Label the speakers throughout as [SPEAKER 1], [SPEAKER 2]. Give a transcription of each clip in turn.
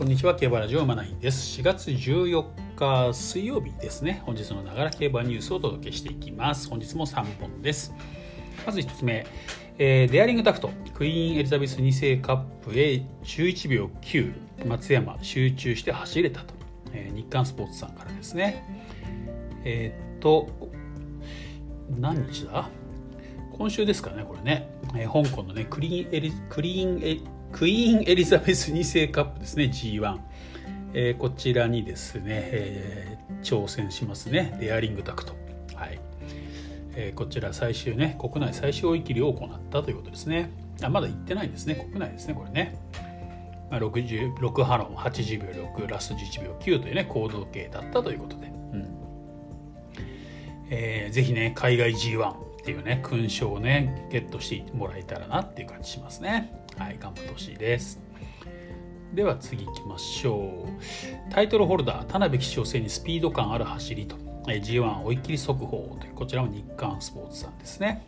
[SPEAKER 1] こんにちは競馬ラジオマナインです。4月14日水曜日ですね。本日のながら競馬ニュースをお届けしていきます。本日も3本です。まず1つ目、えー、デアリングタクトクイーンエリザベス2世カップへ11秒9松山集中して走れたと、えー、日刊スポーツさんからですね。えー、っと何日だ？今週ですかねこれね、えー、香港のねクリーンエリクリーンエクイーンエリザベス2世カップですね G1、えー、こちらにですね、えー、挑戦しますねデアリングタクト。はい。えー、こちら最終ね国内最終追い切りを行ったということですね。あまだ行ってないんですね国内ですねこれね、まあ、6ハロン80秒6ラスト11秒9というね行動計だったということで、うん。えー、ぜひね海外 G1 っていうね勲章をねゲットしてもらえたらなっていう感じしますね。はい頑張ってほしいです。では次行きましょう。タイトルホルダー田辺騎手を背にスピード感ある走りと G1 追い切り速報というこちらも日刊スポーツさんですね。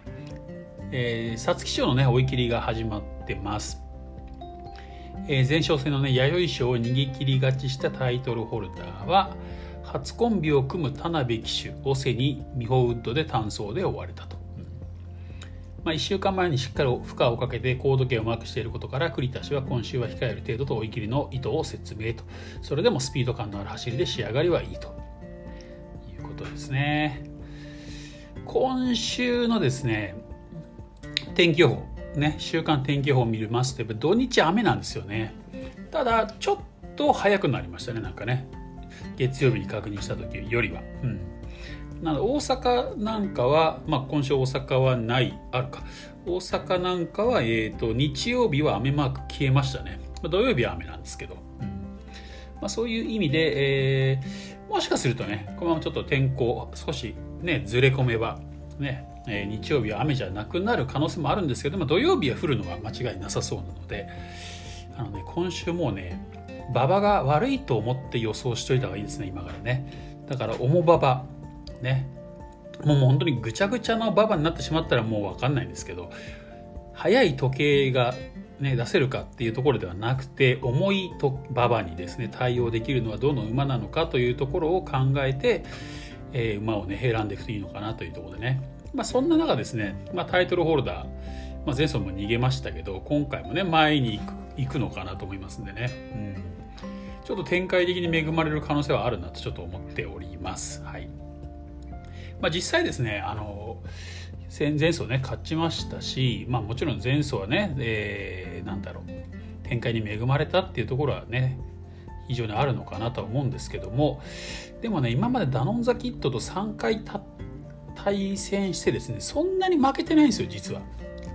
[SPEAKER 1] えー、皐月賞のね追い切りが始まってます、えー、前哨戦のね弥生賞を逃げ切り勝ちしたタイトルホルダーは初コンビを組む田辺騎手を背にミホウッドで単走で追われたと。まあ、1週間前にしっかり負荷をかけて高度計をマークしていることから栗田氏は今週は控える程度と追い切りの意図を説明と。それでもスピード感のある走りで仕上がりはいいということですね。今週のですね天気予報ね週間天気予報を見ますとやっぱ土日雨なんですよね。ただちょっと早くなりましたねなんかね。月曜日に確認した時よりは。うん。なので大阪なんかは、まあ、今週大阪はないあるか。大阪なんかは、えーと、日曜日は雨マーク消えましたね。土曜日は雨なんですけど、まあ、そういう意味で、えー、もしかするとねこのままちょっと天候少しねずれ込めばねえー、日曜日は雨じゃなくなる可能性もあるんですけど、まあ、土曜日は降るのは間違いなさそうなので。あの、ね、今週もうね馬場が悪いと思って予想しといた方がいいですね今からね。だから重馬場ね。もう本当にぐちゃぐちゃの馬場になってしまったらもう分かんないんですけど速い時計が、ね、出せるかっていうところではなくて重いと馬場にですね対応できるのはどの馬なのかというところを考えて、えー、馬をね選んでいくといいのかなというところでね、まあ、そんな中ですね、まあ、タイトルホルダー、まあ、前走も逃げましたけど今回もね前に行く行くのかなと思いますんでね、うん、ちょっと展開的に恵まれる可能性はあるなとちょっと思っております。はい。まあ、実際ですねあの前走ね勝ちましたし、まあ、もちろん前走はね、えー、なんだろう展開に恵まれたっていうところはね非常にあるのかなとは思うんですけどもでもね今までダノンザキットと3回対戦してですねそんなに負けてないんですよ実は。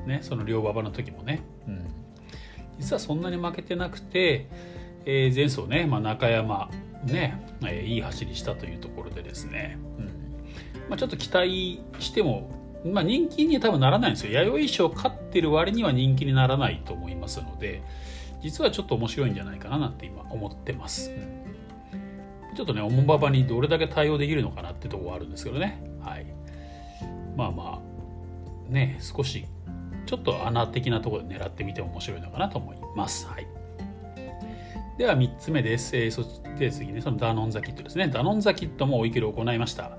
[SPEAKER 1] ねその両馬場の時もね、うん、実はそんなに負けてなくて、えー、前走ね、まあ、中山ね、えー、いい走りしたというところでですね、うんまあ、ちょっと期待しても、まあ、人気には多分ならないんですよ弥生賞勝ってる割には人気にならないと思いますので実はちょっと面白いんじゃないかななんて今思ってます、ちょっとね重馬場にどれだけ対応できるのかなってとこはあるんですけどねはいまあまあね少しちょっと穴的なところで狙ってみても面白いのかなと思いますはいでは3つ目です。えー、そして次ね、そのダノンザキットですね。ダノンザキットも追い切りを行いました。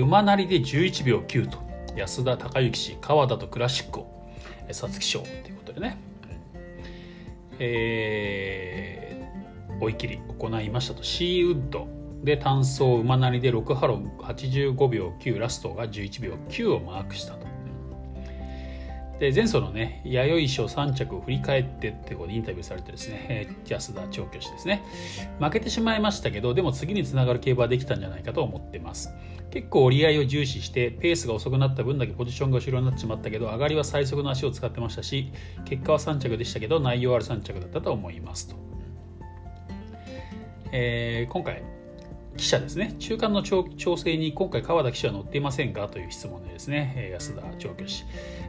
[SPEAKER 1] 馬なりで11秒9と安田隆之氏川田とクラシックを皐月賞ということでね、えー、追い切り行いましたと。シーウッドで単走馬なりで6ハロン85秒9ラストが11秒9をマークしたと。で前走のね弥生賞3着を振り返ってってことでインタビューされてですね安田調教師ですね。負けてしまいましたけどでも次につながる競馬はできたんじゃないかと思ってます。結構折り合いを重視してペースが遅くなった分だけポジションが後ろになってしまったけど上がりは最速の足を使ってましたし結果は3着でしたけど内容ある3着だったと思いますと、えー、今回記者ですね。中間の調整に今回川田記者は乗っていませんかという質問でですね。安田調教師。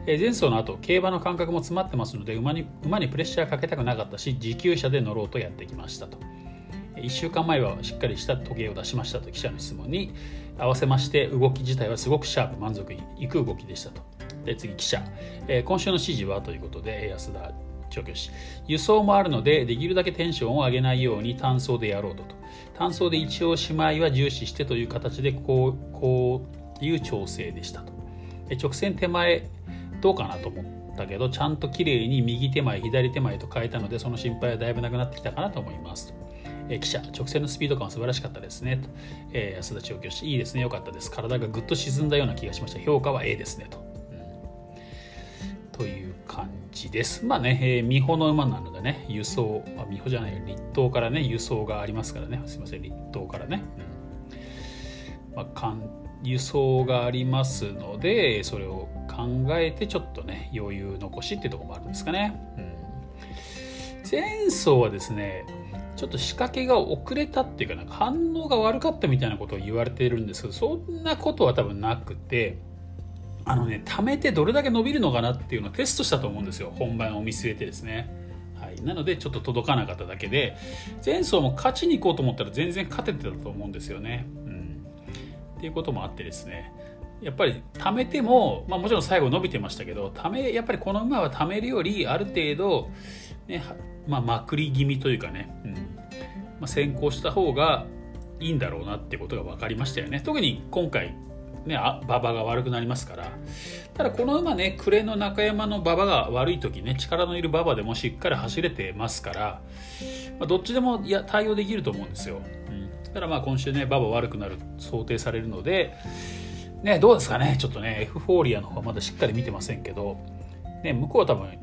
[SPEAKER 1] 前走の後競馬の感覚も詰まってますので馬に馬にプレッシャーかけたくなかったし持久車で乗ろうとやってきましたと。1週間前はしっかりした時計を出しましたと記者の質問に合わせまして動き自体はすごくシャープ満足いく動きでしたと。で次記者、え今週の指示はということで安田調教師輸送もあるのでできるだけテンションを上げないように単走でやろうとと。単走で一応姉妹は重視してという形でこうこういう調整でしたと。直線手前どうかなと思ったけどちゃんと綺麗に右手前左手前と変えたのでその心配はだいぶなくなってきたかなと思いますと。え記者直線のスピード感は素晴らしかったですねと、えー、安田調教師いいですね。よかったです。体がぐっと沈んだような気がしました。評価は A ですねと、うん、という感じ。です。まあね、えー、美穂の馬なのでね輸送あ美穂じゃない立東からね輸送がありますからね。すいません立東からね、うん。まあ、かん輸送がありますのでそれを考えてちょっとね余裕残しっていうとこもあるんですかね、うん、前走はですねちょっと仕掛けが遅れたっていうかな反応が悪かったみたいなことを言われてるんですけどそんなことは多分なくてあのね貯めてどれだけ伸びるのかなっていうのをテストしたと思うんですよ。本番を見据えてですね、はい、なのでちょっと届かなかっただけで前走も勝ちに行こうと思ったら全然勝ててたと思うんですよね、うん、っていうこともあってですね。やっぱり貯めても、まあ、もちろん最後伸びてましたけど貯めやっぱりこの馬は貯めるよりある程度、ねまあ、まくり気味というかね、うん。まあ、先行した方がいいんだろうなってことが分かりましたよね。特に今回ね、あ馬場が悪くなりますから。ただこの馬ね暮れの中山の馬場が悪い時ね力のいる馬場でもしっかり走れてますから、まあ、どっちでもいや対応できると思うんですよ、うん、だからまあ今週ね馬場悪くなる想定されるのでね、どうですかね、ちょっとね、エフフォーリアの方はまだしっかり見てませんけど、ね、向こうは多分、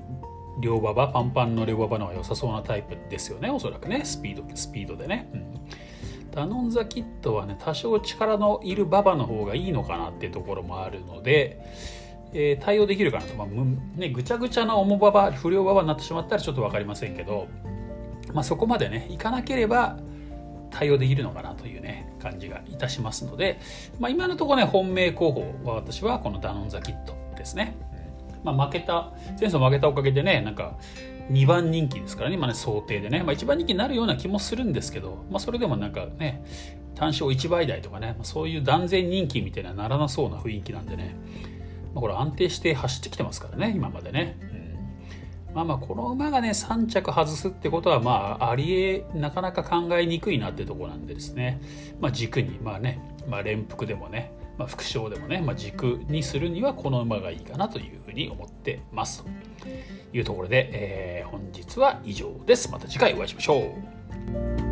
[SPEAKER 1] 両馬場、パンパンの両馬場の方が良さそうなタイプですよね、おそらくね、スピードスピードでね。うん、ダノンザキットはね、多少力のいる馬場の方がいいのかなっていうところもあるので、えー、対応できるかなと、まあね、ぐちゃぐちゃな重馬場、不良馬場になってしまったらちょっと分かりませんけど、まあ、そこまでね、いかなければ対応できるのかなというね、感じがいたしますので、まあ、今のところね本命候補は私はこのダノンザキットですね、まあ、負けた前走負けたおかげでねなんか2番人気ですからね今ね想定でね、まあ、1番人気になるような気もするんですけど、まあ、それでもなんかね単勝1倍台とかね、まあ、そういう断然人気みたいなならなそうな雰囲気なんでね、まあ、これ安定して走ってきてますからね今までね、まあまあこの馬がね3着外すってことはまあありえなかなか考えにくいなってとこなんでですね、まあ、軸にまあね、まあ、連複でもね、まあ、副賞でもね、まあ、軸にするにはこの馬がいいかなというふうに思ってます。というところで、えー、本日は以上です。また次回お会いしましょう。